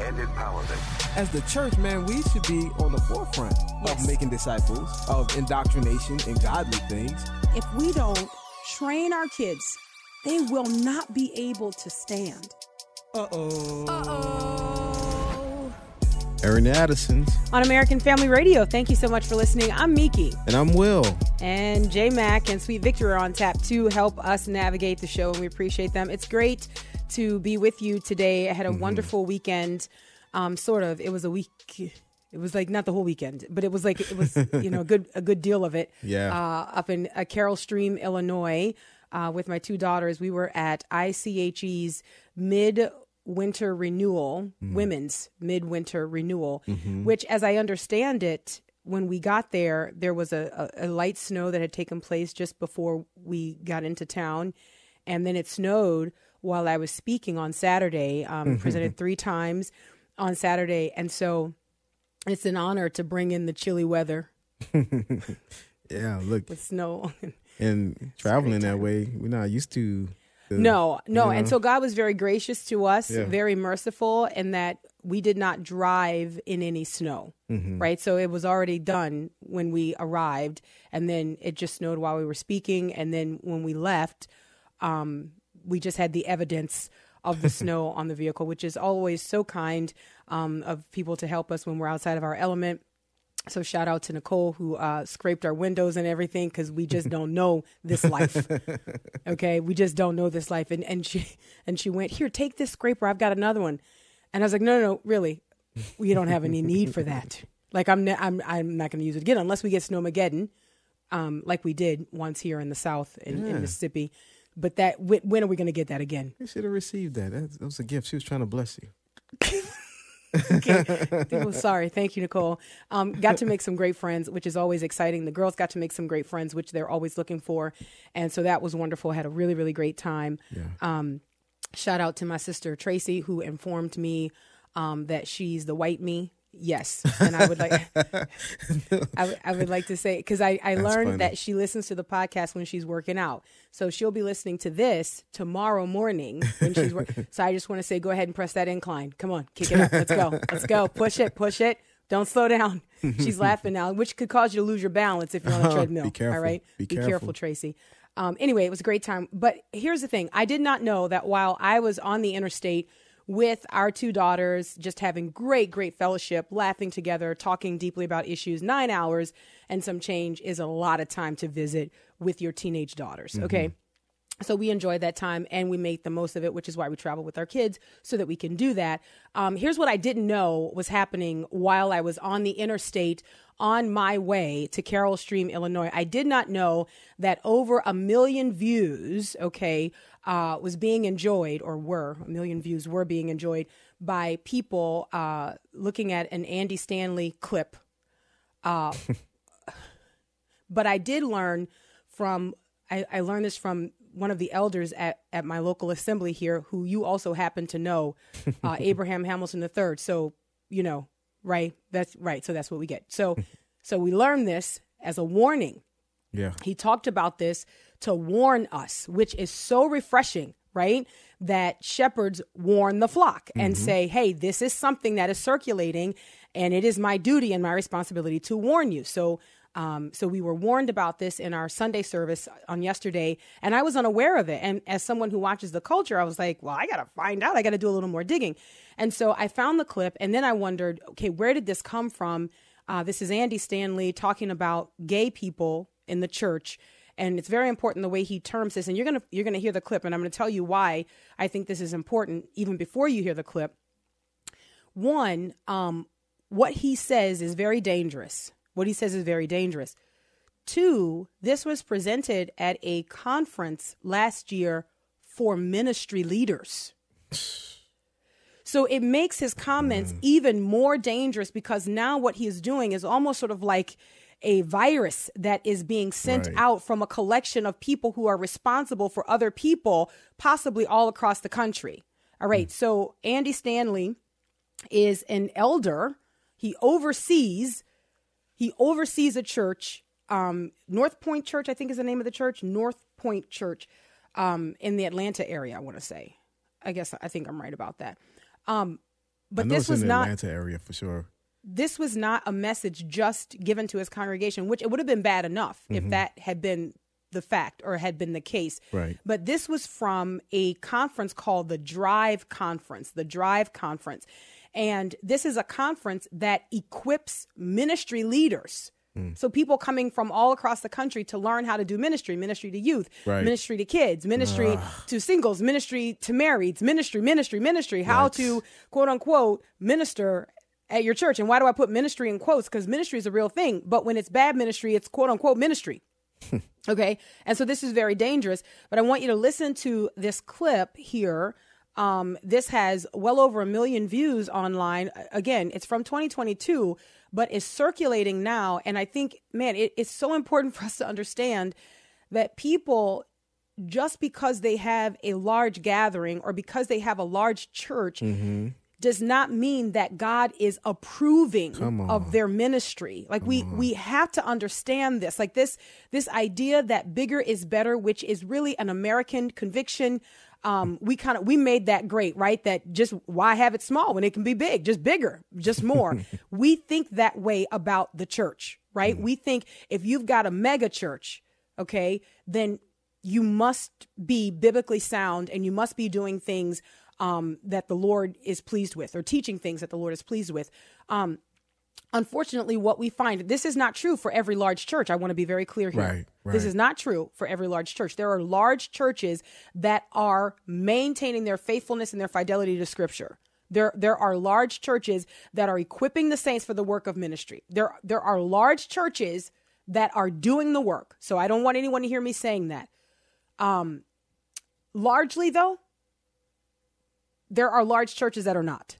and empowerment. As the church, man, we should be on the forefront Yes. of making disciples, of indoctrination and godly things. If we don't train our kids, they will not be able to stand. Uh-oh. Uh-oh. Erin Addison's. On American Family Radio, thank you so much for listening. I'm Miki. And I'm Will. And J Mac and Sweet Victor are on tap to help us navigate the show, and we appreciate them. It's great to be with you today. I had a wonderful weekend. Um, sort of. It was a week. It was like not the whole weekend, but it was like it was you know a good a good deal of it. Yeah. Uh, up in uh, Carol Stream, Illinois, uh, with my two daughters, we were at ICHE's mid winter renewal, women's midwinter renewal, which, as I understand it, when we got there, there was a, a, a light snow that had taken place just before we got into town. And then it snowed while I was speaking on Saturday, um, presented three times on Saturday. And so it's an honor to bring in the chilly weather Yeah, look. with snow. And traveling that way, we're not used to. the- No, no. you And know? so God was very gracious to us, Yeah. very merciful in that we did not drive in any snow, Mm-hmm. right? So it was already done when we arrived. And then it just snowed while we were speaking. And then when we left, um, we just had the evidence of the snow on the vehicle, which is always so kind um, of people to help us when we're outside of our element. So shout out to Nicole who uh, scraped our windows and everything because we just don't know this life. okay, we just don't know this life. And and she and she went here, take this scraper. I've got another one. And I was like, no, no, no, really, we don't have any need for that. Like I'm ne- I'm I'm not going to use it again unless we get snowmageddon, um, like we did once here in the South in, in Mississippi. But that wh- when are we going to get that again? You should have received that. That that was a gift. She was trying to bless you. okay. Well, sorry. Thank you, Nicole. Um, got to make some great friends, which is always exciting. The girls got to make some great friends, which they're always looking for. And so that was wonderful. Had a really, really great time. Yeah. Um, shout out to my sister Tracy, who informed me um, that she's the white me. Yes, and I would like, I, would- I would like to say because I, I learned funny. that she listens to the podcast when she's working out, so she'll be listening to this tomorrow morning when she's working. so I just want to say, go ahead and press that incline. Come on, kick it up. Let's go. Let's go. Push it. Push it. Don't slow down. She's laughing now, which could cause you to lose your balance if you're on a treadmill. Be careful. All right, Be careful, careful. Tracy. Um, anyway, it was a great time. But here's the thing: I did not know that while I was on the interstate with our two daughters, just having great, great fellowship, laughing together, talking deeply about issues, nine hours and some change is a lot of time to visit with your teenage daughters. Okay. Mm-hmm. So we enjoyed that time and we made the most of it, which is why we travel with our kids so that we can do that. Um, here's what I didn't know was happening while I was on the interstate on my way to Carol Stream, Illinois. I did not know that over a million views, okay, uh, was being enjoyed or were a million views were being enjoyed by people uh, looking at an Andy Stanley clip but I did learn from I, I learned this from one of the elders at, at my local assembly here, who you also happen to know, uh, Abraham Hamilton III. So you know, right? That's right. So that's what we get. So so we learn this as a warning. Yeah. He talked about this to warn us, which is so refreshing, right? That shepherds warn the flock and say, hey, this is something that is circulating, and it is my duty and my responsibility to warn you. So, um, so we were warned about this in our Sunday service on yesterday, and I was unaware of it. And as someone who watches the culture, I was like, well, I got to find out. I got to do a little more digging. And so I found the clip, and then I wondered, okay, where did this come from? Uh, this is Andy Stanley talking about gay people in the church and it's very important the way he terms this and you're to you're to hear the clip and I'm to tell you why I think this is important even before you hear the clip one um what he says is very dangerous what he says is very dangerous two this was presented at a conference last year for ministry leaders so it makes his comments hmm. even more dangerous because now what he is doing is almost sort of like a virus that is being sent Right. out from a collection of people who are responsible for other people, possibly all across the country. All right. Hmm. So Andy Stanley is an elder. He oversees he oversees a church, um, North Point Church, I think is the name of the church, North Point Church, um, in the Atlanta area. I want to say, I guess I think I'm right about that. Um, but this was in the not Atlanta area for sure. this was not a message just given to his congregation, which it would have been bad enough if that had been the fact or had been the case. Right. But this was from a conference called the Drive Conference, the Drive Conference. And this is a conference that equips ministry leaders. So people coming from all across the country to learn how to do ministry, ministry to youth, Right. ministry to kids, ministry to singles, ministry to marrieds, ministry, ministry, ministry, how Right. to quote unquote minister at your church. And why do I put ministry in quotes? Because ministry is a real thing. But when it's bad ministry, it's quote unquote ministry. okay. And so this is very dangerous. But I want you to listen to this clip here. Um, this has well over a million views online. Again, it's from 2022, but is circulating now. And I think, man, it, it's so important for us to understand that people just because they have a large gathering or because they have a large church does not mean that God is approving of their ministry. Like we we have to understand this. Like this this idea that bigger is better, which is really an American conviction. Um, we kind of we made that great, right? That just why have it small when it can be big? Just bigger, just more. we think that way about the church, right? We think if you've got a mega church, okay, then you must be biblically sound and you must be doing things um, that the Lord is pleased with or teaching things that the Lord is pleased with. Um, unfortunately, what we find this is not true for every large church. I want to be very clear here. Right, This is not true for every large church. There are large churches that are maintaining their faithfulness and their fidelity to Scripture. There, there are large churches that are equipping the saints for the work of ministry. There, there are large churches that are doing the work. So I don't want anyone to hear me saying that. Um, largely, though, there are large churches that are not.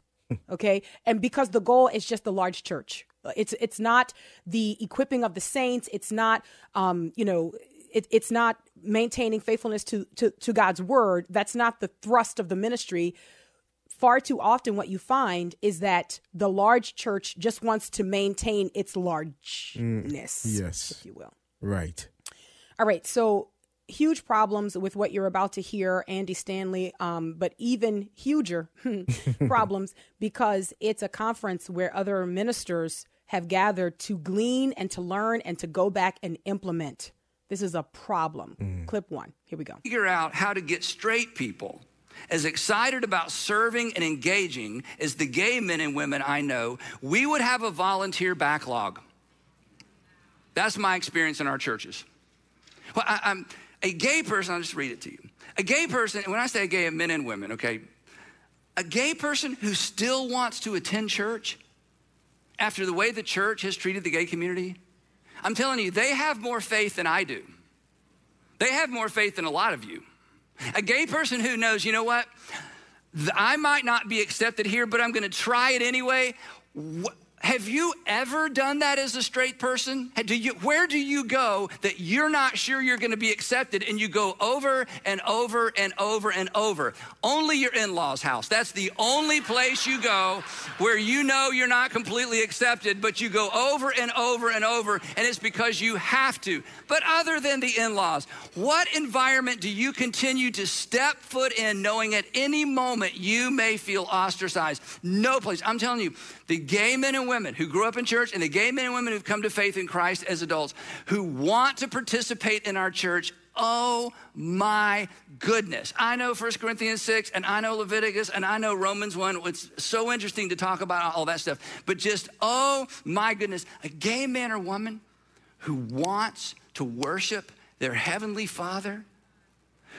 Okay, and because the goal is just the large church, it's it's not the equipping of the saints. It's not, um, you know, it, it's not maintaining faithfulness to, to to God's word. That's not the thrust of the ministry. Far too often, what you find is that the large church just wants to maintain its largeness, yes. if you will. Right. All right, so huge problems with what you're about to hear, Andy Stanley, um, but even huger problems because it's a conference where other ministers have gathered to glean and to learn and to go back and implement. This is a problem. Clip one. Here we go. figure out how to get straight people as excited about serving and engaging as the gay men and women I know, we would have a volunteer backlog. That's my experience in our churches. Well, I, I'm a gay person, I'll just read it to you. A gay person, when I say gay, men and women, okay? A gay person who still wants to attend church after the way the church has treated the gay community, I'm telling you, they have more faith than I do. They have more faith than a lot of you. A gay person who knows, you know what? I might not be accepted here, but I'm going to try it anyway. Have you ever done that as a straight person? Do you, where do you go that you're not sure you're going to be accepted and you go over and over and over and over? Only your in law's house. That's the only place you go where you know you're not completely accepted, but you go over and over and over, and it's because you have to. But other than the in laws, what environment do you continue to step foot in knowing at any moment you may feel ostracized? No place. I'm telling you, the gay men and women who grew up in church and the gay men and women who've come to faith in Christ as adults who want to participate in our church. Oh my goodness. I know 1 Corinthians 6 and I know Leviticus and I know Romans 1. It's so interesting to talk about all that stuff. But just, oh my goodness, a gay man or woman who wants to worship their heavenly Father,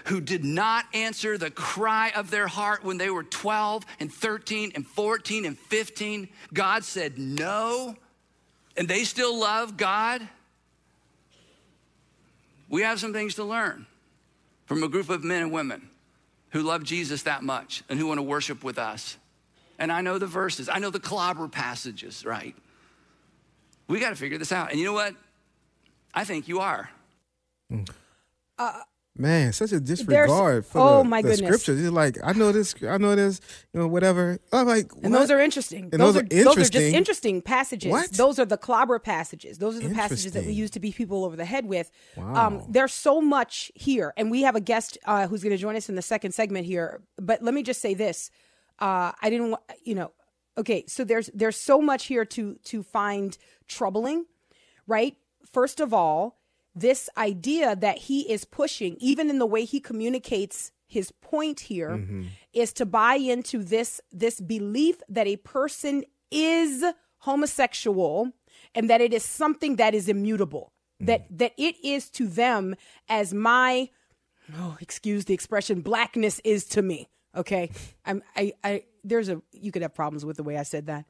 who did not answer the cry of their heart when they were 12 and 13 and 14 and 15. God said no, and they still love God. We have some things to learn from a group of men and women who love Jesus that much and who want to worship with us. And I know the verses, I know the clobber passages, right? We got to figure this out. And you know what? I think you are. Hmm. Uh, Man, such a disregard for oh, the, my the goodness. scriptures. It's like I know this, I know this, you know, whatever. I'm like, And those are interesting. And those are interesting. Those are just interesting. passages. What? Those are the clobber passages. Those are the passages that we use to beat people over the head with. Um, Wow. there's so much here, and we have a guest uh, who's going to join us in the second segment here. But let me just say this: uh, I didn't, wa- you know, okay. So there's there's so much here to to find troubling, right? First of all, this idea that he is pushing, even in the way he communicates his point here, mm-hmm. is to buy into this this belief that a person is homosexual and that it is something that is immutable. Mm-hmm. That that it is to them as my oh, excuse the expression, blackness is to me. Okay. I'm I, I there's a you could have problems with the way I said that.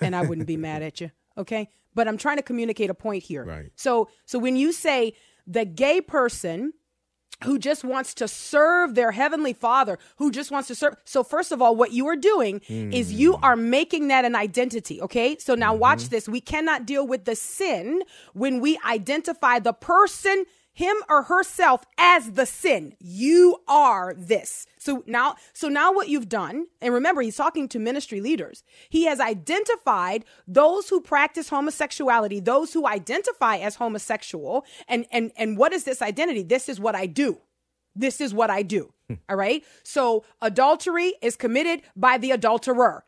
And I wouldn't be mad at you. Okay. But I'm trying to communicate a point here. Right. So so when you say the gay person who just wants to serve their heavenly father, who just wants to serve. So, first of all, what you are doing is hmm. you are making that an identity. Okay. So, now mm-hmm. watch this. We cannot deal with the sin when we identify the person, him or herself, as the sin. You are this. So now, so now what you've done, and remember, he's talking to ministry leaders. He has identified those who practice homosexuality, those who identify as homosexual, and and and what is this identity? This is what I do. This is what I do. Hmm. All right. So adultery is committed by the adulterer.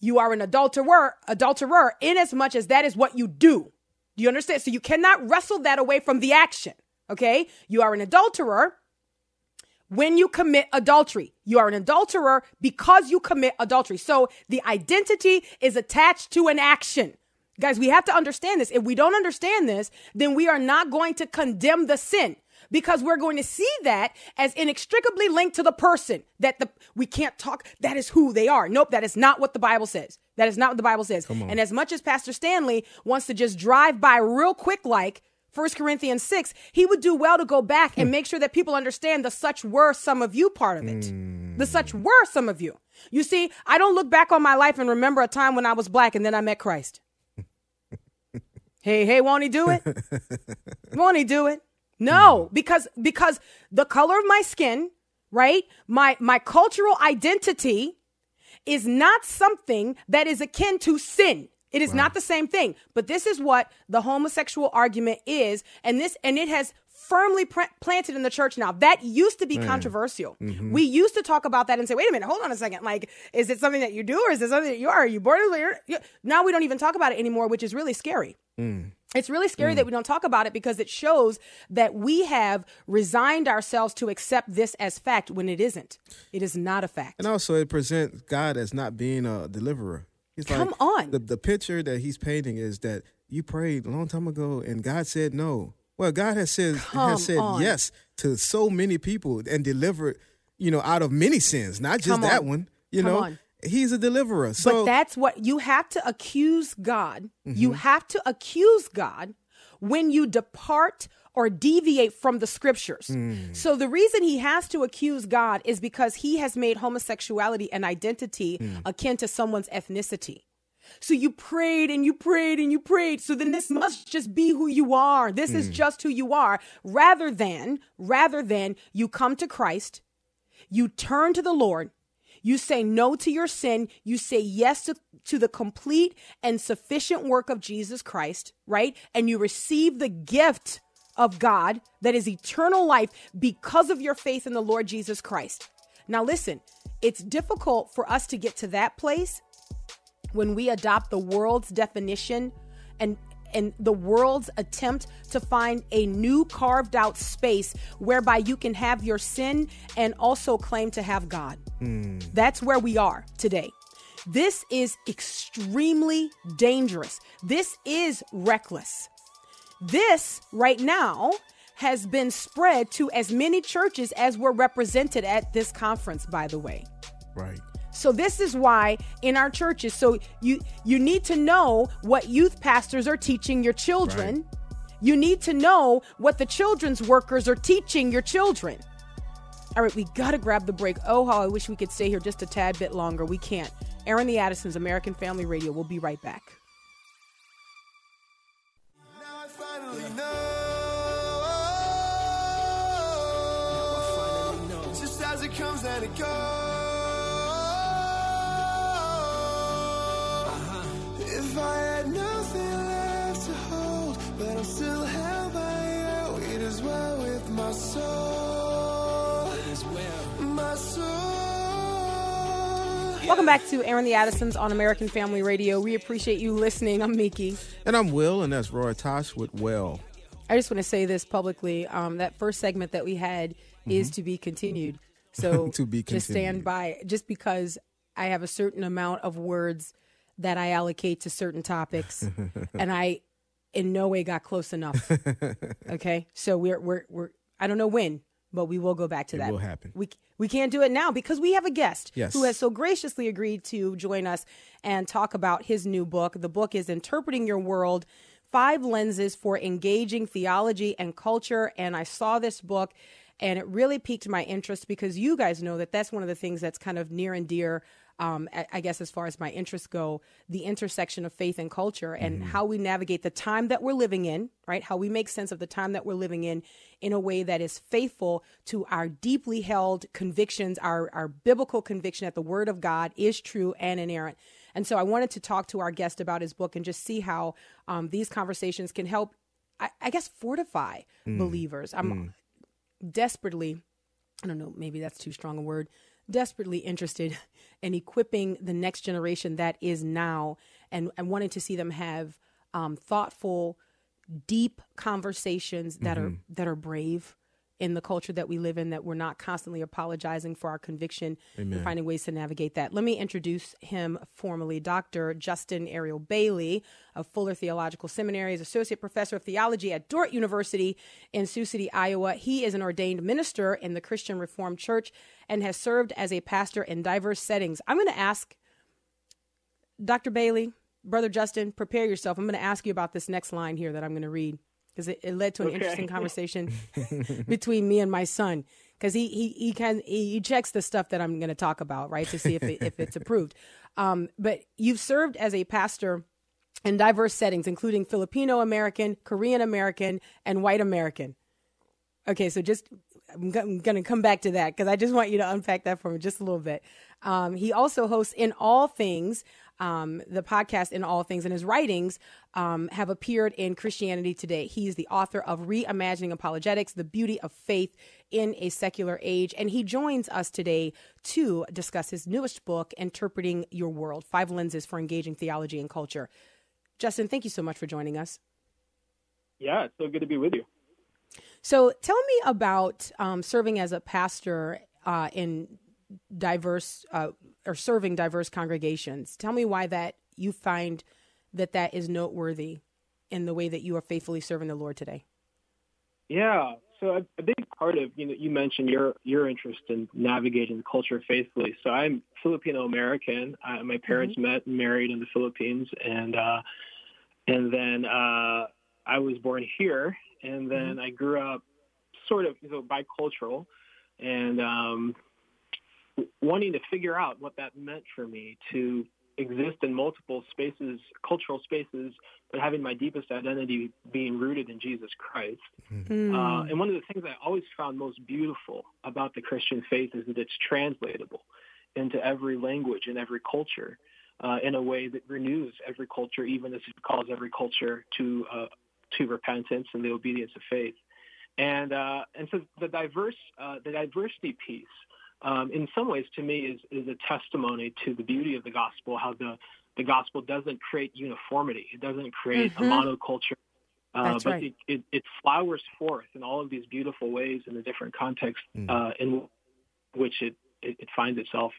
You are an adulterer, adulterer, in as much as that is what you do. Do you understand? So you cannot wrestle that away from the action. Okay. You are an adulterer when you commit adultery. You are an adulterer because you commit adultery. So the identity is attached to an action. Guys, we have to understand this. If we don't understand this, then we are not going to condemn the sin because we're going to see that as inextricably linked to the person that the we can't talk that is who they are. Nope, that is not what the Bible says. That is not what the Bible says. And as much as Pastor Stanley wants to just drive by real quick like 1 Corinthians 6, he would do well to go back and hmm. make sure that people understand the such were some of you part of it. Hmm. The such were some of you. You see, I don't look back on my life and remember a time when I was black and then I met Christ. hey, hey, won't he do it? won't he do it? No, hmm. because because the color of my skin, right? My my cultural identity is not something that is akin to sin. It is not the same thing. But this is what the homosexual argument is, and this and it has firmly pr- planted in the church now. That used to be controversial. Mm-hmm. We used to talk about that and say, "Wait a minute, hold on a second. Like, is it something that you do, or is it something that you are? Are you born? You're- you-" Now we don't even talk about it anymore, which is really scary. Mm. It's really scary mm. that we don't talk about it because it shows that we have resigned ourselves to accept this as fact when it isn't. It is not a fact. And also, it presents God as not being a deliverer. He's Come like, on. The, the picture that he's painting is that you prayed a long time ago and God said no. Well, God has said Come has said on. yes to so many people and delivered, you know, out of many sins, not just Come that on. one. You Come know, on. he's a deliverer. So but that's what you have to accuse God. You Mm-hmm. have to accuse God when you depart or deviate from the scriptures. Mm. So the reason he has to accuse God is because he has made homosexuality an identity Mm. akin to someone's ethnicity. So you prayed and you prayed and you prayed. So then this must just be who you are. This is just who you are. Rather than, rather than you come to Christ, you turn to the Lord, you say no to your sin, you say yes to, to the complete and sufficient work of Jesus Christ, right? And you receive the gift of God that is eternal life because of your faith in the Lord Jesus Christ. Now, listen, it's difficult for us to get to that place when we adopt the world's definition and and the world's attempt to find a new carved out space whereby you can have your sin and also claim to have God. Hmm. That's where we are today. This is extremely dangerous. This is reckless. This right now has been spread to as many churches as were represented at this conference, by the way. right. So this is why in our churches, so you you need to know what youth pastors are teaching your children. Right. You need to know what the children's workers are teaching your children. All right, we got to grab the break. Oh, how I wish we could stay here just a tad bit longer. We can't. Airing the Addisons, American Family Radio. We'll be right back. Comes and it goes. If I had nothing left to hold, but I'm still held by you, it is well with my soul. It is well. My soul. Welcome back to Airing the Addisons on American Family Radio. We appreciate you listening. I'm Miki. And I'm Will, and that's Roy Tosh with Well. I just want to say this publicly. Um, that first segment that we had is to be continued. So Mm-hmm. To be just stand by. Just because I have a certain amount of words that I allocate to certain topics, and I in no way got close enough. Okay, so we're we're we're. I don't know when, but we will go back to It that. will happen. We we can't do it now because we have a guest Yes. who has so graciously agreed to join us and talk about his new book. The book is Interpreting Your World: Five Lenses for Engaging Theology and Culture. And I saw this book, and it really piqued my interest because you guys know that that's one of the things that's kind of near and dear. Um, I, guess as far as my interests go, the intersection of faith and culture and how we navigate the time that we're living in, right? How we make sense of the time that we're living in in a way that is faithful to our deeply held convictions, our, our biblical conviction that the word of God is true and inerrant. And so I wanted to talk to our guest about his book and just see how um, these conversations can help, I, I guess, fortify believers. I'm desperately, I don't know, maybe that's too strong a word, desperately interested in equipping the next generation that is now and, and wanting to see them have um, thoughtful, deep conversations that are that are brave in the culture that we live in that we're not constantly apologizing for our conviction and finding ways to navigate that. Let me introduce him formally. Dr. Justin Ariel Bailey of Fuller Theological Seminary is associate professor of theology at Dordt University in Sioux City, Iowa. He is an ordained minister in the Christian Reformed Church and has served as a pastor in diverse settings. I'm going to ask Dr. Bailey, Brother Justin, prepare yourself. I'm going to ask you about this next line here that I'm going to read because it, it led to an interesting conversation between me and my son because he he he can he, he checks the stuff that I'm going to talk about right to see if it, if it's approved. Um, but you've served as a pastor in diverse settings, including Filipino American, Korean American, and White American. Okay, so just I'm, go- I'm going to come back to that because I just want you to unpack that for me just a little bit. Um, he also hosts In All Things, um, the podcast In All Things, and his writings um, have appeared in Christianity Today. He is the author of Reimagining Apologetics, The Beauty of Faith in a Secular Age. And he joins us today to discuss his newest book, Interpreting Your World Five Lenses for Engaging Theology and Culture. Justin, thank you so much for joining us. Yeah, it's so good to be with you. So tell me about um, serving as a pastor uh, in diverse uh, or serving diverse congregations. Tell me why that you find that that is noteworthy in the way that you are faithfully serving the Lord today. Yeah, so a, a big part of you know you mentioned your your interest in navigating the culture faithfully. So I'm Filipino American. My parents met and married in the Philippines, and uh, and then uh, I was born here, and then I grew up sort of you know, bicultural, and um, wanting to figure out what that meant for me to exist in multiple spaces, cultural spaces, but having my deepest identity being rooted in Jesus Christ. Uh, and one of the things I always found most beautiful about the Christian faith is that it's translatable into every language and every culture uh, in a way that renews every culture, even as it calls every culture to uh, to repentance and the obedience of faith. And uh, and so the diverse uh, the diversity piece, um, in some ways, to me, is is a testimony to the beauty of the gospel. How the the gospel doesn't create uniformity. It doesn't create a monoculture uh, That's but right. it, it, it flowers forth in all of these beautiful ways in the different contexts uh, in which it, it, it finds itself.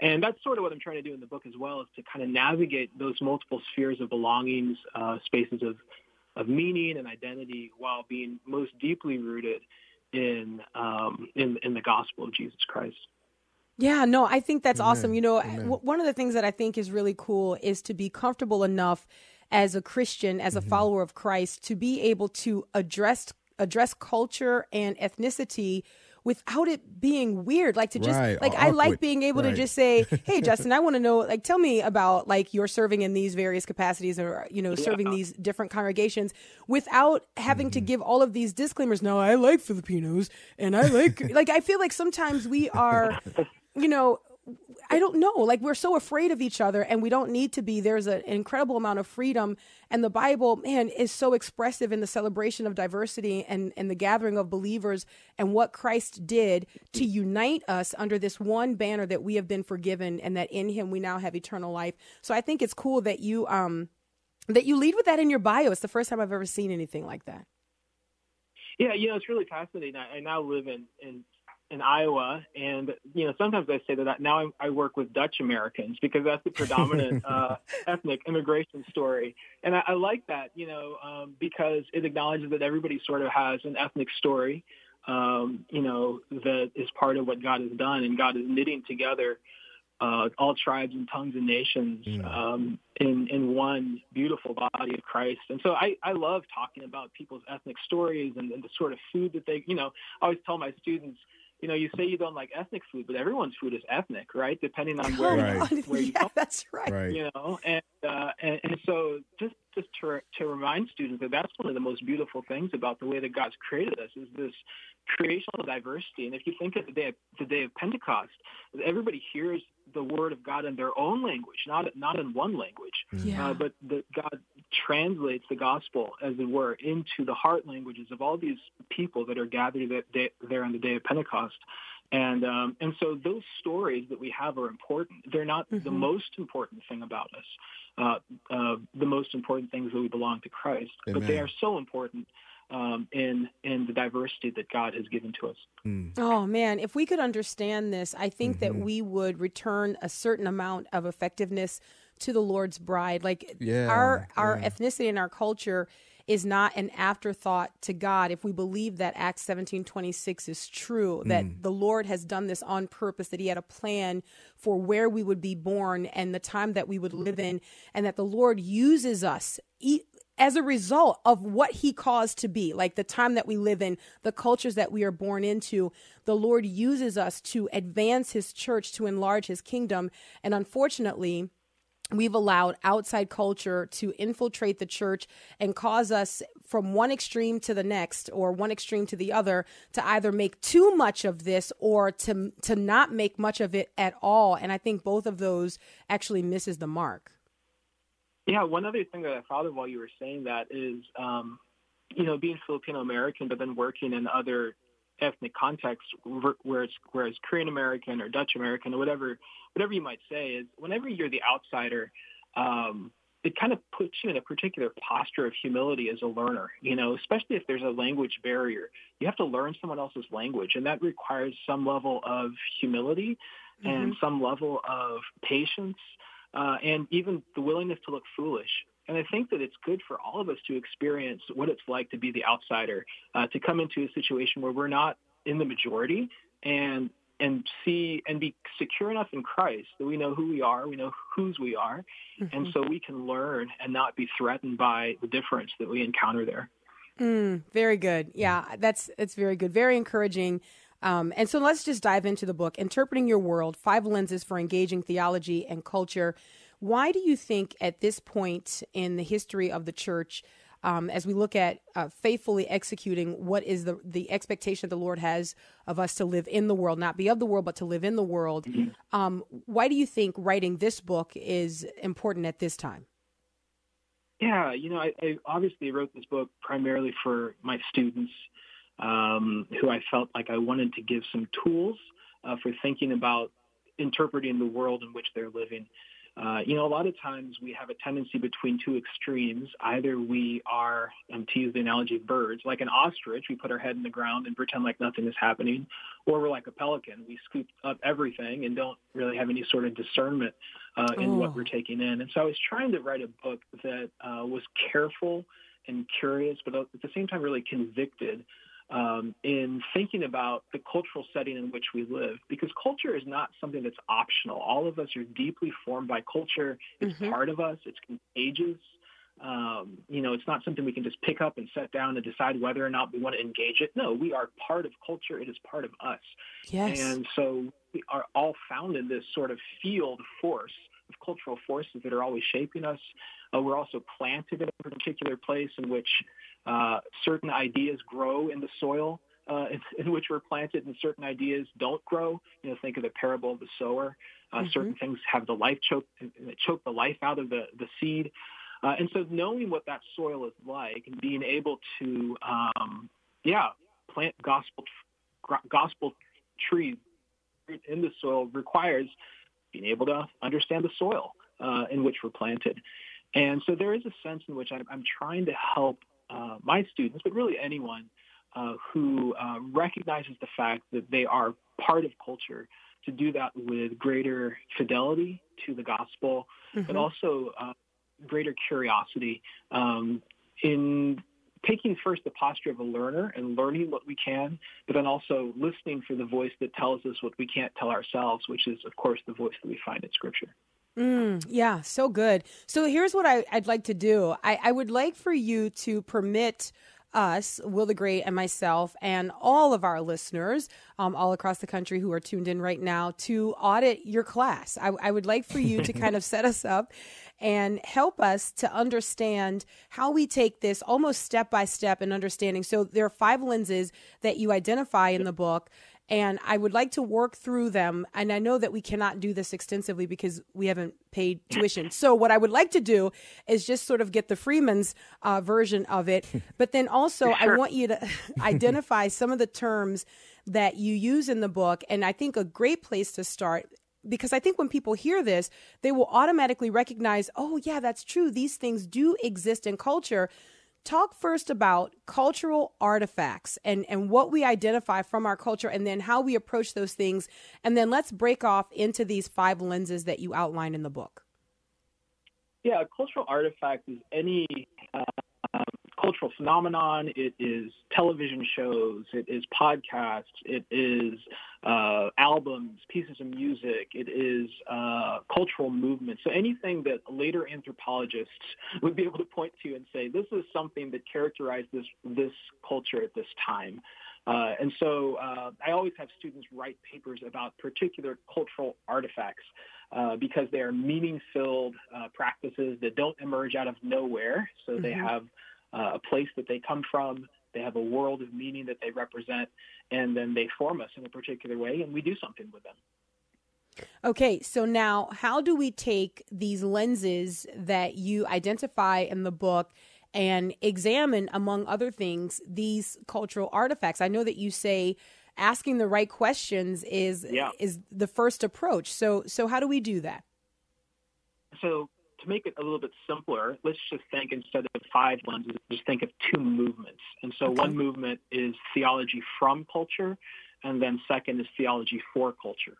And that's sort of what I'm trying to do in the book as well, is to kind of navigate those multiple spheres of belongings, uh, spaces of, of meaning and identity, while being most deeply rooted in, um, in, in the gospel of Jesus Christ. Yeah, no, I think that's awesome. You know, w- one of the things that I think is really cool is to be comfortable enough as a Christian, as a follower of Christ, to be able to address address culture and ethnicity without it being weird. Like to just Right, like or I like being able to just say, "Hey, Justin, I want to know. Like, tell me about like you're serving in these various capacities, or you know, serving these different congregations, without having Mm-hmm. to give all of these disclaimers. No, I like Filipinos, and I like like I feel like sometimes we are, you know. I don't know. Like we're so afraid of each other and we don't need to be. There's an incredible amount of freedom and the Bible, man, is so expressive in the celebration of diversity and, and the gathering of believers and what Christ did to unite us under this one banner that we have been forgiven and that in him we now have eternal life. So I think it's cool that you um that you lead with that in your bio. It's the first time I've ever seen anything like that. Yeah, you know, it's really fascinating. I, I now live in, in in Iowa, and you know, sometimes I say that now I, I work with Dutch Americans because that's the predominant uh, ethnic immigration story, and I, I like that, you know, um, because it acknowledges that everybody sort of has an ethnic story, um, you know, that is part of what God has done, and God is knitting together uh, all tribes and tongues and nations um, in in one beautiful body of Christ. And so I, I love talking about people's ethnic stories and, and the sort of food that they, you know, I always tell my students, you know, you say you don't like ethnic food, but everyone's food is ethnic, right? Depending on where, Right. where you yeah, come that's right. Right. you know and uh and, and so just just to to remind students that that's one of the most beautiful things about the way that God's created us is this creational diversity and if you think of the day of, the day of Pentecost everybody hears the word of God in their own language not not in one language Yeah. uh, but that God translates the gospel, as it were, into the heart languages of all these people that are gathered that day, there on the day of Pentecost. And um, and so those stories that we have are important. They're not the most important thing about us. Uh, uh, the most important things that we belong to Christ, but they are so important um, in in the diversity that God has given to us. Oh man, if we could understand this, I think that Mm-hmm. we would return a certain amount of effectiveness to the Lord's bride. Like Yeah, our our yeah. ethnicity and our culture is not an afterthought to God. If we believe that Acts seventeen twenty six is true, that Mm. the Lord has done this on purpose, that He had a plan for where we would be born and the time that we would live in, and that the Lord uses us. As a result of what he caused to be, like the time that we live in, the cultures that we are born into, the Lord uses us to advance his church, to enlarge his kingdom. And unfortunately, we've allowed outside culture to infiltrate the church and cause us from one extreme to the next or one extreme to the other to either make too much of this or to to not make much of it at all and i think both of those actually misses the mark Yeah, one other thing that I thought of while you were saying that is, um, you know, being Filipino American, but then working in other ethnic contexts, where where it's where it's Korean American or Dutch American or whatever, whatever you might say, is whenever you're the outsider, um, it kind of puts you in a particular posture of humility as a learner. You know, especially if there's a language barrier, you have to learn someone else's language, and that requires some level of humility and some level of patience uh, and even the willingness to look foolish. And I think that it's good for all of us to experience what it's like to be the outsider, uh, to come into a situation where we're not in the majority and and see and be secure enough in Christ that we know who we are, we know whose we are, and so we can learn and not be threatened by the difference that we encounter there. Very good. Yeah, that's it's very good. Very encouraging. Um, and so let's just dive into the book, Interpreting Your World: Five Lenses for Engaging Theology and Culture. Why do you think at this point in the history of the church, um, as we look at uh, faithfully executing what is the the expectation the Lord has of us to live in the world, not be of the world, but to live in the world? Um, why do you think writing this book is important at this time? Yeah, you know, I, I obviously wrote this book primarily for my students, um, who I felt like I wanted to give some tools uh, for thinking about interpreting the world in which they're living. Uh, you know, a lot of times we have a tendency between two extremes. Either we are, um, to use the analogy of birds, like an ostrich, we put our head in the ground and pretend like nothing is happening, or we're like a pelican, we scoop up everything and don't really have any sort of discernment uh, in Oh. what we're taking in. And so I was trying to write a book that uh, was careful and curious, but at the same time really convicted um, in thinking about the cultural setting in which we live, because culture is not something that's optional. All of us are deeply formed by culture. It's part of us. It's contagious. Um, you know, it's not something we can just pick up and set down and decide whether or not we want to engage it. No, we are part of culture. It is part of us. Yes. And so we are all found in this sort of field force of cultural forces that are always shaping us. Uh, we're also planted in a particular place in which uh, certain ideas grow in the soil uh, in, in, which we're planted, and certain ideas don't grow. You know, think of the parable of the sower. Uh, mm-hmm. Certain things have the life choke, choke the life out of the the seed. Uh, and so knowing what that soil is like and being able to, um, yeah, plant gospel gospel trees in the soil requires being able to understand the soil uh, in which we're planted. And so there is a sense in which I'm, I'm trying to help uh, my students, but really anyone uh, who uh, recognizes the fact that they are part of culture, to do that with greater fidelity to the gospel, mm-hmm. but also uh, greater curiosity um, in taking first the posture of a learner and learning what we can, but then also listening for the voice that tells us what we can't tell ourselves, which is, of course, the voice that we find in Scripture. Mm, yeah, so good. So here's what I, would like to do I, I would like for you to permit us, Will the Great, and myself, and all of our listeners um, all across the country who are tuned in right now to audit your class. I, I would like for you to kind of set us up and help us to understand how we take this almost step by step in understanding. So there are five lenses that you identify in the book and I would like to work through them. And I know that we cannot do this extensively because we haven't paid tuition. So what I would like to do is just sort of get the Freeman's uh, version of it, but then also sure. I want you to identify some of the terms that you use in the book. And I think a great place to start because I think when people hear this, they will automatically recognize, oh, yeah, that's true. These things do exist in culture talk first about cultural artifacts and, and what we identify from our culture and then how we approach those things. And then let's break off into these five lenses that you outline in the book. Yeah, a cultural artifact is any uh, cultural phenomenon. It is television shows. It is podcasts. It is uh, albums, pieces of music. It is uh, cultural movements. So anything that later anthropologists would be able to point to and say, this is something that characterized this this culture at this time. Uh, and so uh, I always have students write papers about particular cultural artifacts uh, because they are meaning-filled uh, practices that don't emerge out of nowhere. So mm-hmm. they have uh, a place that they come from. They have a world of meaning that they represent, and then they form us in a particular way, and we do something with them. Okay, so now how do we take these lenses that you identify in the book and examine, among other things, these cultural artifacts? I know that you say asking the right questions is yeah. is the first approach. So so how do we do that? So to make it a little bit simpler, let's just think instead of five lenses, just think of two movements. And so okay. one movement is theology from culture, and then second is theology for culture.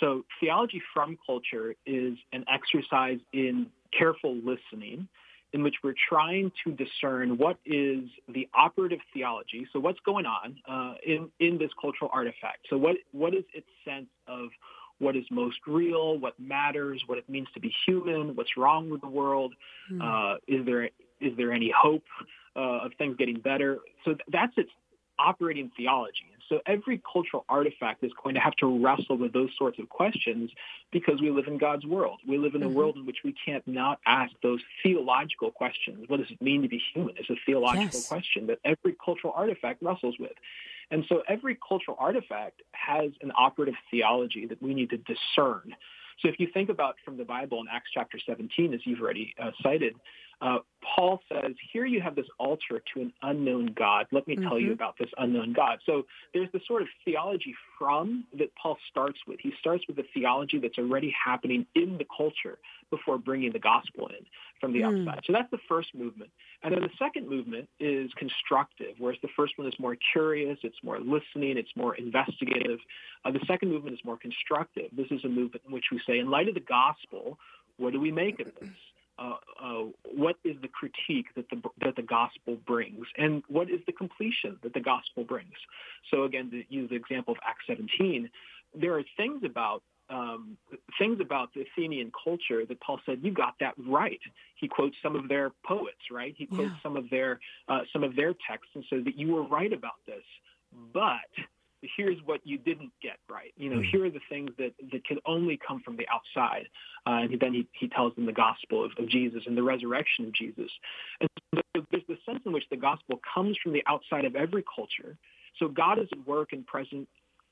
So theology from culture is an exercise in careful listening in which we're trying to discern what is the operative theology. So what's going on uh, in, in this cultural artifact? So what, what is its sense of what is most real, what matters, what it means to be human, what's wrong with the world, mm. uh, is there is there any hope uh, of things getting better? So that's its operating theology. So every cultural artifact is going to have to wrestle with those sorts of questions because we live in God's world. We live in a mm-hmm. world in which we can't not ask those theological questions. What does it mean to be human? It's a theological yes. question that every cultural artifact wrestles with. And so every cultural artifact has an operative theology that we need to discern. So if you think about from the Bible in Acts chapter 17, as you've already uh, cited, uh, Paul says, here you have this altar to an unknown God. Let me mm-hmm. tell you mm-hmm. about this unknown God. So there's this sort of theology from that Paul starts with. He starts with the theology that's already happening in the culture before bringing the gospel in from the mm. outside. So that's the first movement. And then the second movement is constructive, whereas the first one is more curious, it's more listening, it's more investigative. Uh, the second movement is more constructive. This is a movement in which we say, in light of the gospel, what do we make of this? Uh, uh, what is the critique that the that the gospel brings, and what is the completion that the gospel brings. So again, to use the example of Acts 17, there are things about um, things about the Athenian culture that Paul said, "You got that right." He quotes some of their poets, right? He quotes Yeah. some of their uh, some of their texts and says that you were right about this, but here's what you didn't get right. You know, Mhm. here are the things that that can only come from the outside. Uh, and then he, he tells them the gospel of, of Jesus and the resurrection of Jesus. And so there's the sense in which the gospel comes from the outside of every culture. So God is at work and present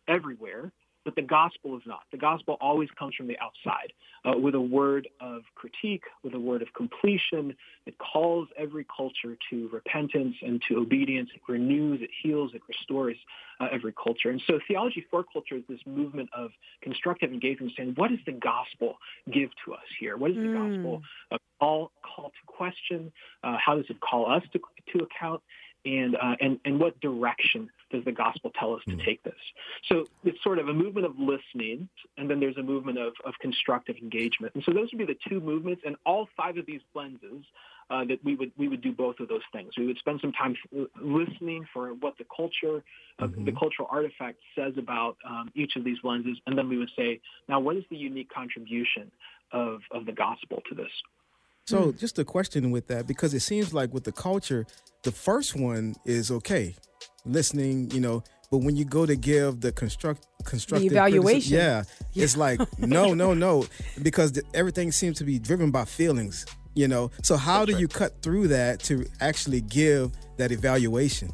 everywhere, but the gospel is not. The gospel always comes from the outside uh, with a word of critique, with a word of completion. It calls every culture to repentance and to obedience. It renews, it heals, it restores uh, every culture. And so theology for culture is this movement of constructive engagement saying, what does the gospel give to us here? What does the Mm. gospel uh, call, call to question? Uh, how does it call us to, to account? And, uh, and, and what direction does the gospel tell us to take this? So it's sort of a movement of listening, and then there's a movement of, of constructive engagement. And so those would be the two movements, and all five of these lenses uh, that we would we would do both of those things. We would spend some time listening for what the culture, uh, the cultural artifact says about um, each of these lenses, and then we would say, now what is the unique contribution of of the gospel to this? So mm. just a question with that, because it seems like with the culture, the first one is okay, listening, you know, but when you go to give the construct constructive evaluation. criticism- yeah, it's like no, no, no, because the, everything seems to be driven by feelings, you know. So how do you cut through that to actually give that evaluation?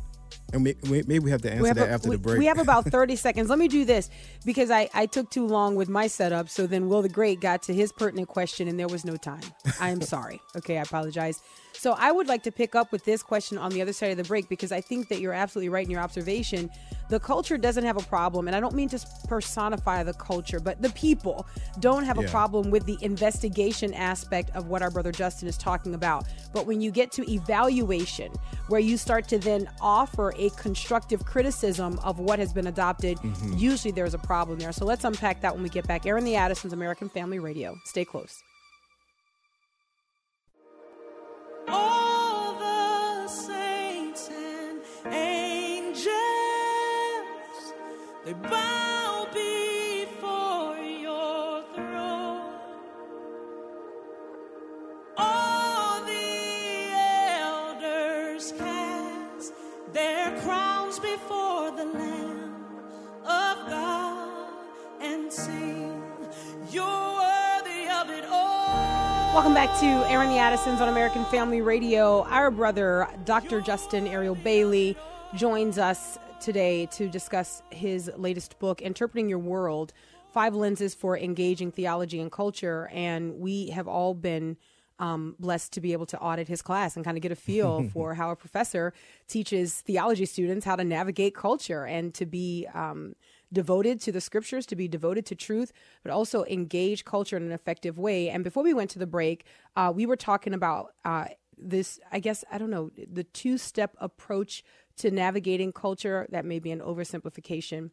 And maybe we have to answer have, that a- after we, the break. we have about 30 seconds. Let me do this because I, I took too long with my setup. So then Will the Great got to his pertinent question and there was no time. I am sorry. Okay, I apologize. So I would like to pick up with this question on the other side of the break because I think that you're absolutely right in your observation. The culture doesn't have a problem, and I don't mean to personify the culture, but the people don't have a problem with the investigation aspect of what our brother Justin is talking about. But when you get to evaluation, where you start to then offer a constructive criticism of what has been adopted, mm-hmm. usually there's a problem there. So let's unpack that when we get back. Airing the Addisons, American Family Radio. Stay close. They bow Welcome back to Airing the Addisons on American Family Radio. Our brother, Dr. Justin Ariel Bailey, joins us today to discuss his latest book, Interpreting Your World Five Lenses for Engaging Theology and Culture. And we have all been um, blessed to be able to audit his class and kind of get a feel for how a professor teaches theology students how to navigate culture and to be. Um, devoted to the scriptures, to be devoted to truth, but also engage culture in an effective way. And before we went to the break, uh, we were talking about uh, this, I guess, I don't know, the two step approach to navigating culture. That may be an oversimplification.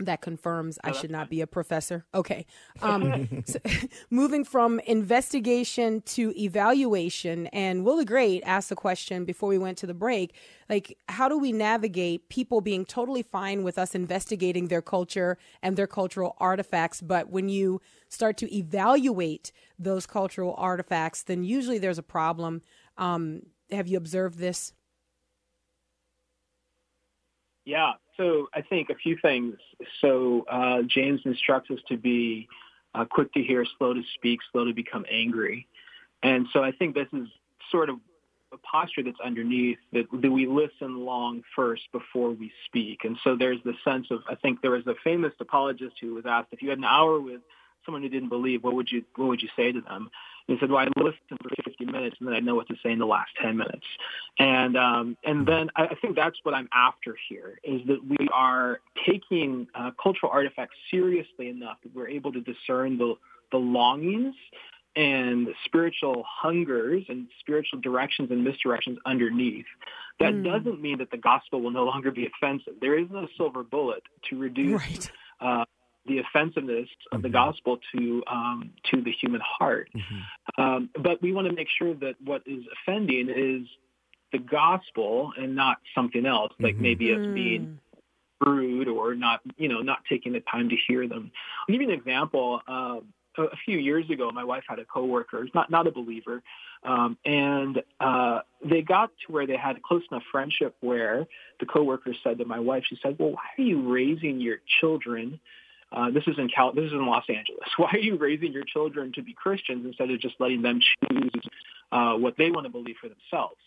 That confirms I should not be a professor. Okay. Um, so, moving from investigation to evaluation. And Will the Great asked the question before we went to the break like, how do we navigate people being totally fine with us investigating their culture and their cultural artifacts? But when you start to evaluate those cultural artifacts, then usually there's a problem. Um, have you observed this? Yeah. So I think a few things. So uh, James instructs us to be uh, quick to hear, slow to speak, slow to become angry. And so I think this is sort of a posture that's underneath that, that we listen long first before we speak. And so there's the sense of, I think there was a famous apologist who was asked, if you had an hour with someone who didn't believe, what would you, what would you say to them? And he said, well, I listen for 50 minutes and then I know what to say in the last 10 minutes. And, um, and then I, I think that's what I'm after here is that we are taking uh, cultural artifacts seriously enough that we're able to discern the, the longings and spiritual hungers and spiritual directions and misdirections underneath. That doesn't mean that the gospel will no longer be offensive. There is no silver bullet to reduce Right. uh, the offensiveness of the gospel to um, to the human heart. Um, but we want to make sure that what is offending is the gospel and not something else, like maybe us being rude or not, you know, not taking the time to hear them. I'll give you an example. Uh, a, a few years ago, my wife had a coworker, not not a believer, um, and uh, they got to where they had a close enough friendship where the coworker said to my wife, she said, "Well, why are you raising your children?" Uh, this is in Cal- this is in Los Angeles. Why are you raising your children to be Christians instead of just letting them choose uh, what they want to believe for themselves?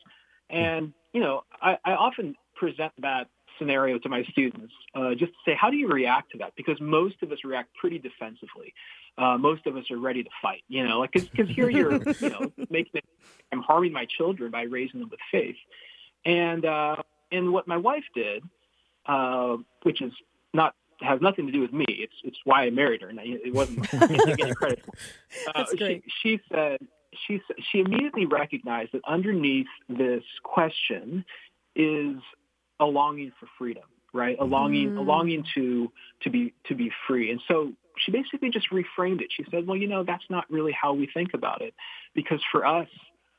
And you know, I, I often present that scenario to my students uh, just to say, how do you react to that? Because most of us react pretty defensively. Uh, most of us are ready to fight. You know, like because here you're, you know, making I'm harming my children by raising them with faith. And uh, and what my wife did, uh, which is not has nothing to do with me. It's it's why I married her, and it wasn't getting credit. Uh. She, she said she she immediately recognized that underneath this question is a longing for freedom, right? A longing a longing to to be to be free, and so she basically just reframed it. She said, "Well, you know, that's not really how we think about it, because for us,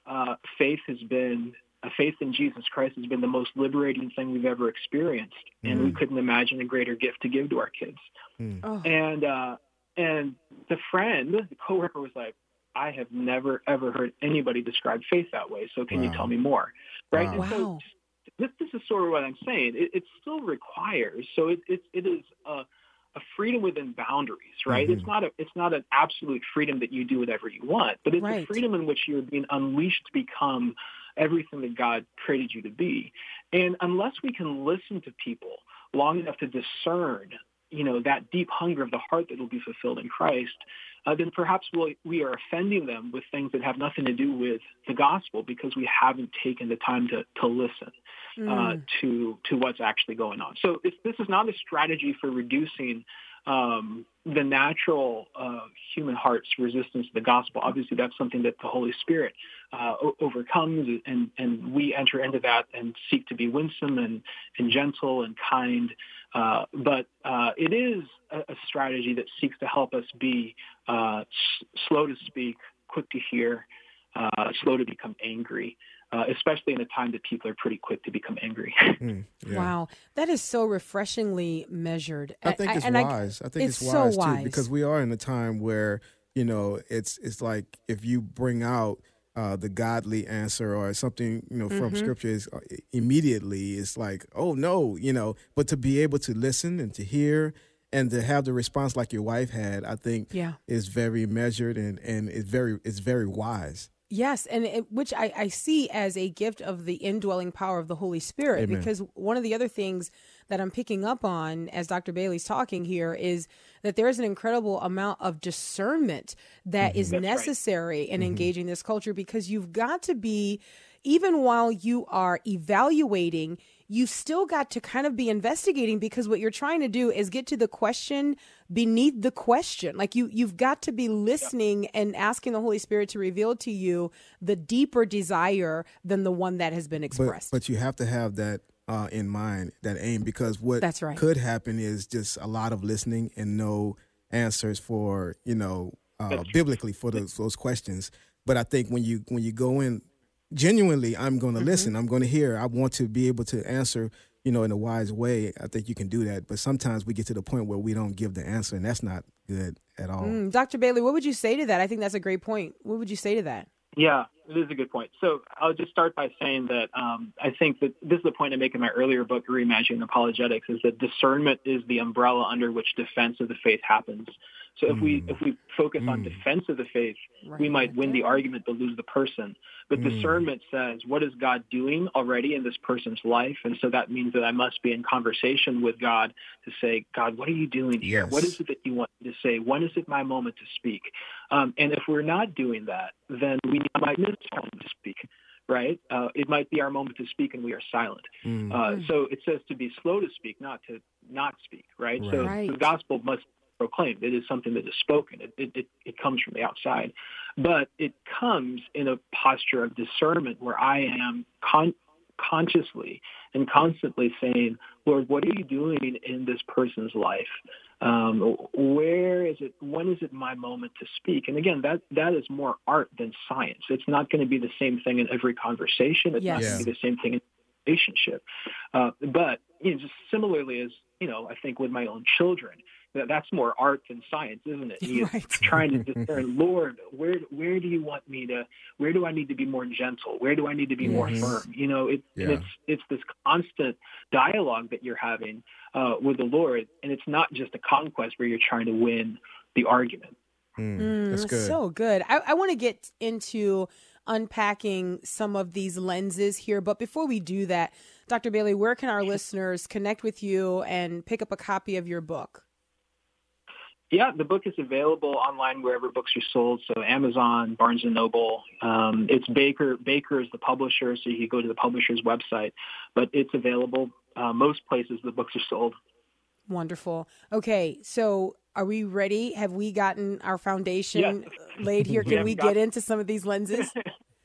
uh, faith has been." A faith in Jesus Christ has been the most liberating thing we've ever experienced, and we mm. couldn't imagine a greater gift to give to our kids. Mm. Oh. And uh, and the friend, the coworker, was like, "I have never ever heard anybody describe faith that way. So can you tell me more?" Right? Wow. And so this, this is sort of what I'm saying. It, it still requires so it it, it is a, a freedom within boundaries, right? It's mm-hmm. not a it's not an absolute freedom that you do whatever you want, but it's Right. a freedom in which you're being unleashed to become everything that God created you to be. And unless we can listen to people long enough to discern, you know, that deep hunger of the heart that will be fulfilled in Christ, uh, then perhaps we'll, we are offending them with things that have nothing to do with the gospel because we haven't taken the time to, to listen uh, to to what's actually going on. So it's, this is not a strategy for reducing um, the natural uh, human heart's resistance to the gospel. Obviously, that's something that the Holy Spirit uh, o- overcomes, and, and we enter into that and seek to be winsome and, and gentle and kind. Uh, but uh, it is a, a strategy that seeks to help us be uh, s- slow to speak, quick to hear, uh, slow to become angry, uh, especially in a time that people are pretty quick to become angry. Mm, yeah. Wow, that is so refreshingly measured. I think it's and wise. I, think it's, so wise, wise. too because we are in a time where you know it's it's like if you bring out uh, the godly answer or something you know Mm-hmm. from scripture is uh, immediately it's like oh no you know but to be able to listen and to hear and to have the response like your wife had I think Yeah. is very measured and and it's very it's very wise. Yes, and it, which I, I see as a gift of the indwelling power of the Holy Spirit. Amen. Because one of the other things that I'm picking up on as Dr. Bailey's talking here is that there is an incredible amount of discernment that mm-hmm. is That's right. necessary in mm-hmm. engaging this culture because you've got to be, even while you are evaluating, you still got to kind of be investigating because what you're trying to do is get to the question beneath the question. Like you you've got to be listening and asking the Holy Spirit to reveal to you the deeper desire than the one that has been But expressed. but you have to have that uh, in mind, that aim, because what That's right. could happen is just a lot of listening and no answers for you know uh, biblically for those those questions. But I think when you when you go in genuinely, I'm going to Mm-hmm. listen. I'm going to hear. I want to be able to answer. You know, in a wise way. I think you can do that. But sometimes we get to the point where we don't give the answer, and that's not good at all. Mm, Dr. Bailey, what would you say to that? I think that's a great point. What would you say to that? Yeah, it is a good point. So I'll just start by saying that um, I think that this is the point I make in my earlier book, Reimagining Apologetics, is that discernment is the umbrella under which defense of the faith happens. So if we if we focus on defense of the faith, we might win the argument but lose the person. But discernment says, what is God doing already in this person's life? And so that means that I must be in conversation with God to say, God, what are you doing here? Yes. What is it that you want me to say? When is it my moment to speak? Um, and if we're not doing that, then we might miss our moment to speak, right? Uh, it might be our moment to speak and we are silent. Mm. Uh, so it says to be slow to speak, not to not speak, right? So the gospel must be proclaimed. It is something that is spoken. It, it, it, comes from the outside. But it comes in a posture of discernment where I am con- consciously and constantly saying, Lord, what are you doing in this person's life? Um, where is it? When is it my moment to speak? And again, that that is more art than science. It's not going to be the same thing in every conversation. It's not going to be the same thing in a relationship. Uh, but you know, just similarly as you know, I think with my own children, that's more art than science, isn't it? You Right. trying to discern, Lord, where where do you want me to? Where do I need to be more gentle? Where do I need to be more firm? You know, it, Yeah. it's it's this constant dialogue that you're having uh, with the Lord, and it's not just a conquest where you're trying to win the argument. Mm, that's Mm, good. So good. I, I want to get into unpacking some of these lenses here. But before we do that, Dr. Bailey, where can our listeners connect with you and pick up a copy of your book? Yeah, the book is available online wherever books are sold. So Amazon, Barnes and Noble. Um, it's Baker. Baker is the publisher, so you can go to the publisher's website. But it's available uh, most places the books are sold. Wonderful. Okay, so are we ready? Have we gotten our foundation laid here? Can have we got- get into some of these lenses?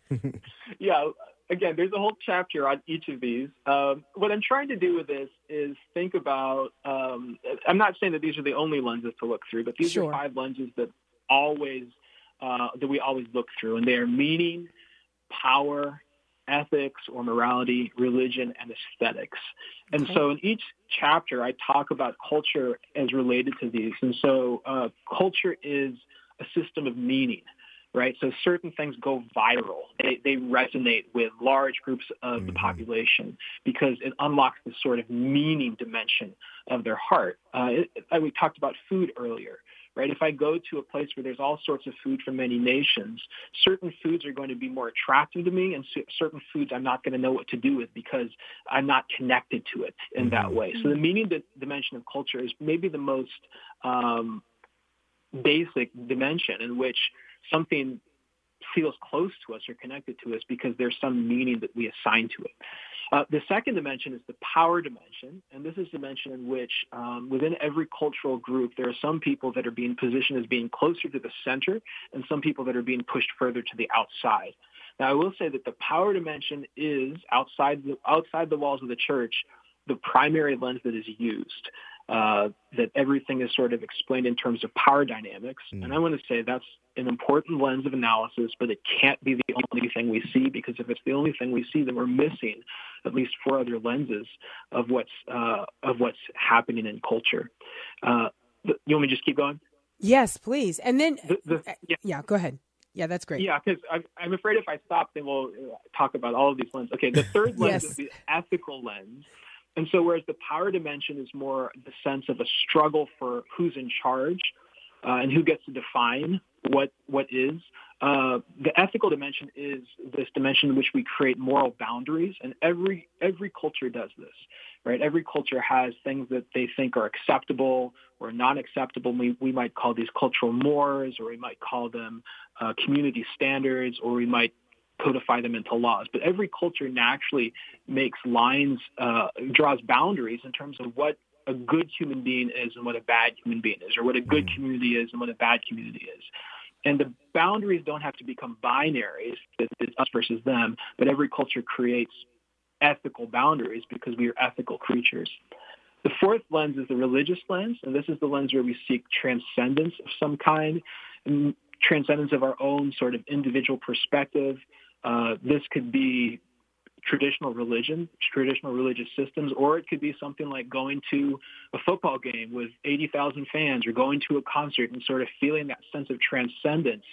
yeah, again, there's a whole chapter on each of these. Um, what I'm trying to do with this is think about. Um, I'm not saying that these are the only lenses to look through, but these Sure. are five lenses that always uh, that we always look through, and they are meaning, power, ethics or morality, religion, and aesthetics. And Okay. so in each chapter, I talk about culture as related to these. And so uh, culture is a system of meaning, right? So certain things go viral. They, they resonate with large groups of the population because it unlocks this sort of meaning dimension of their heart. Uh, it, it- we talked about food earlier right? If I go to a place where there's all sorts of food from many nations, certain foods are going to be more attractive to me, and certain foods I'm not going to know what to do with because I'm not connected to it in that way. So the meaning di- dimension of culture is maybe the most um, basic dimension in which something feels close to us or connected to us because there's some meaning that we assign to it. Uh, the second dimension is the power dimension, and this is the dimension in which um, within every cultural group there are some people that are being positioned as being closer to the center and some people that are being pushed further to the outside. Now, I will say that the power dimension is outside the, outside the walls of the church the primary lens that is used. Uh, that everything is sort of explained in terms of power dynamics. And I want to say that's an important lens of analysis, but it can't be the only thing we see because if it's the only thing we see, then we're missing at least four other lenses of what's uh, of what's happening in culture. Uh, you want me to just keep going? yes, please. And then, The, the, yeah, yeah, go ahead. Yeah, that's great. yeah, because I'm, I'm afraid if I stop, then we'll uh, talk about all of these lenses. Okay, the third lens Yes. is the ethical lens. And so, whereas the power dimension is more the sense of a struggle for who's in charge uh, and who gets to define what what is, uh, the ethical dimension is this dimension in which we create moral boundaries, and every every culture does this, right? Every culture has things that they think are acceptable or not acceptable. We we might call these cultural mores, or we might call them uh, community standards, or we might codify them into laws. But every culture naturally makes lines, uh, draws boundaries in terms of what a good human being is and what a bad human being is, or what a good community is and what a bad community is. And the boundaries don't have to become binaries, it's us versus them, but every culture creates ethical boundaries because we are ethical creatures. The fourth lens is the religious lens, and this is the lens where we seek transcendence of some kind, and transcendence of our own sort of individual perspective. Uh, this could be traditional religion, traditional religious systems, or it could be something like going to a football game with 80,000 fans or going to a concert and sort of feeling that sense of transcendence.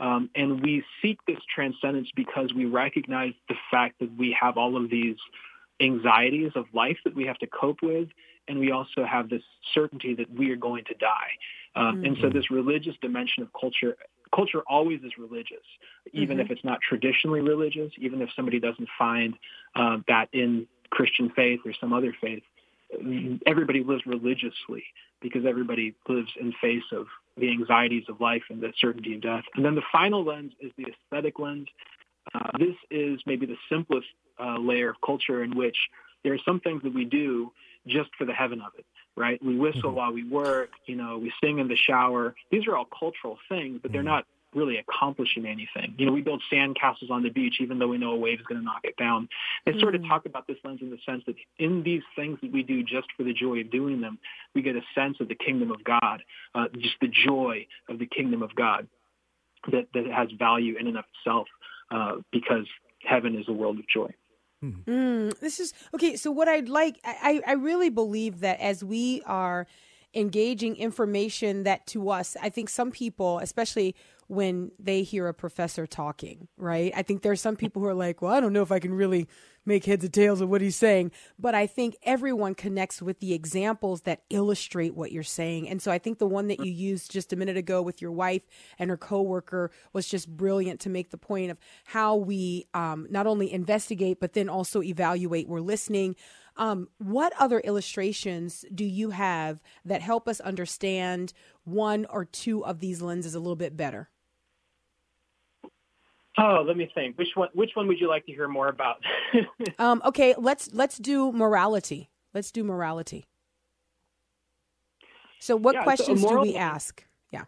Um, and we seek this transcendence because we recognize the fact that we have all of these anxieties of life that we have to cope with, and we also have this certainty that we are going to die. Um, And so, this religious dimension of culture, culture always is religious, even if it's not traditionally religious, even if somebody doesn't find uh, that in Christian faith or some other faith. Everybody lives religiously because everybody lives in face of the anxieties of life and the certainty of death. And then the final lens is the aesthetic lens. Uh, this is maybe the simplest uh, layer of culture in which there are some things that we do just for the heaven of it, right? We whistle while we work, you know, we sing in the shower. These are all cultural things, but they're not really accomplishing anything. You know, we build sand castles on the beach even though we know a wave is going to knock it down. They sort of talk about this lens in the sense that in these things that we do just for the joy of doing them, we get a sense of the kingdom of God, uh, just the joy of the kingdom of God that, that has value in and of itself uh, because heaven is a world of joy. Mm, this is okay. So what I'd like, I, I really believe that as we are engaging information that to us, I think some people, especially when they hear a professor talking, right? I think there are some people who are like, well, I don't know if I can really make heads or tails of what he's saying. But I think everyone connects with the examples that illustrate what you're saying. And so I think the one that you used just a minute ago with your wife and her coworker was just brilliant to make the point of how we um, not only investigate, but then also evaluate. We're listening. Um, what other illustrations do you have that help us understand one or two of these lenses a little bit better? Oh, let me think. Which one? Which one would you like to hear more about? um, okay, let's let's do morality. Let's do morality. So, what Yeah, so questions moral- do we ask? Yeah.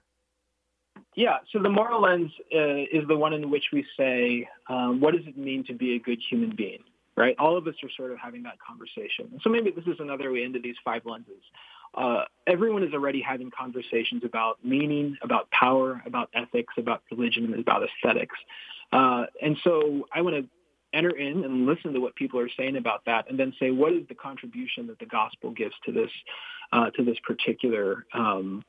Yeah, so the moral lens uh, is the one in which we say, um, what does it mean to be a good human being? Right? All of us are sort of having that conversation. So maybe this is another way into these five lenses. Uh, everyone is already having conversations about meaning, about power, about ethics, about religion, and about aesthetics. Uh, and so I want to enter in and listen to what people are saying about that, and then say, what is the contribution that the gospel gives to this uh, to this particular um,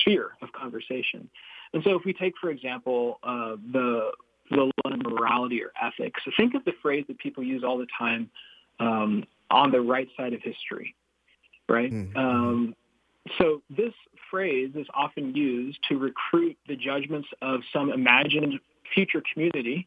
sphere of conversation? And so, if we take, for example, uh, the the line of morality or ethics, So think of the phrase that people use all the time um, on the right side of history, right? Um, so this phrase is often used to recruit the judgments of some imagined future community,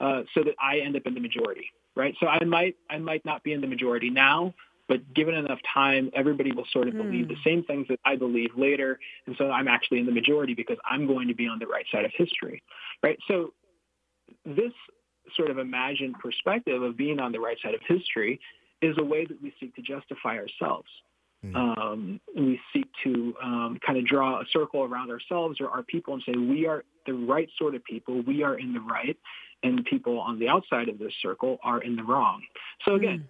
uh, so that I end up in the majority, right? So I might I might not be in the majority now, but given enough time, everybody will sort of believe the same things that I believe later, and so I'm actually in the majority because I'm going to be on the right side of history, right? So this sort of imagined perspective of being on the right side of history is a way that we seek to justify ourselves. Um, we seek to um, kind of draw a circle around ourselves or our people and say we are the right sort of people. We are in the right, and people on the outside of this circle are in the wrong. So again,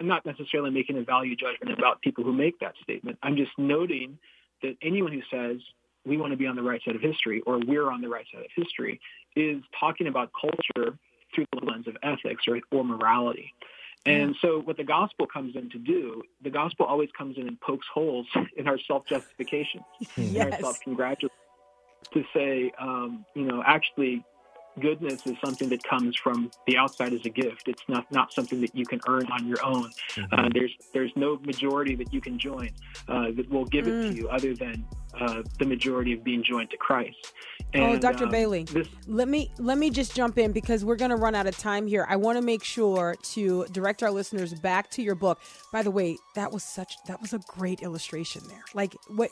I'm not necessarily making a value judgment about people who make that statement. I'm just noting that anyone who says we want to be on the right side of history or we're on the right side of history is talking about culture through the lens of ethics or, or morality. And so what the gospel comes in to do, the gospel always comes in and pokes holes in our self-justification, in our self-congratulation, to say, um, you know, actually goodness is something that comes from the outside as a gift. It's not, not something that you can earn on your own. Uh, there's, there's no majority that you can join uh, that will give it to you other than uh, the majority of being joined to Christ. oh, Dr. um, Bailey, This, let me let me just jump in because we're going to run out of time here. I want to make sure to direct our listeners back to your book. By the way, that was such that was a great illustration there. Like what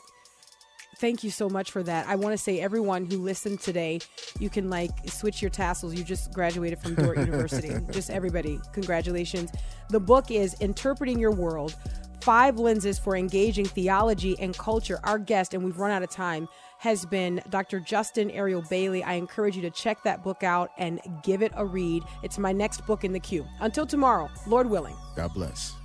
Thank you so much for that. I want to say everyone who listened today, you can like switch your tassels. You just graduated from Dordt University. Just everybody, congratulations. The book is Interpreting Your World: Five Lenses for Engaging Theology and Culture. Our guest, and we've run out of time, has been Dr. Justin Ariel Bailey. I encourage you to check that book out and give it a read. It's my next book in the queue. Until tomorrow, Lord willing. God bless.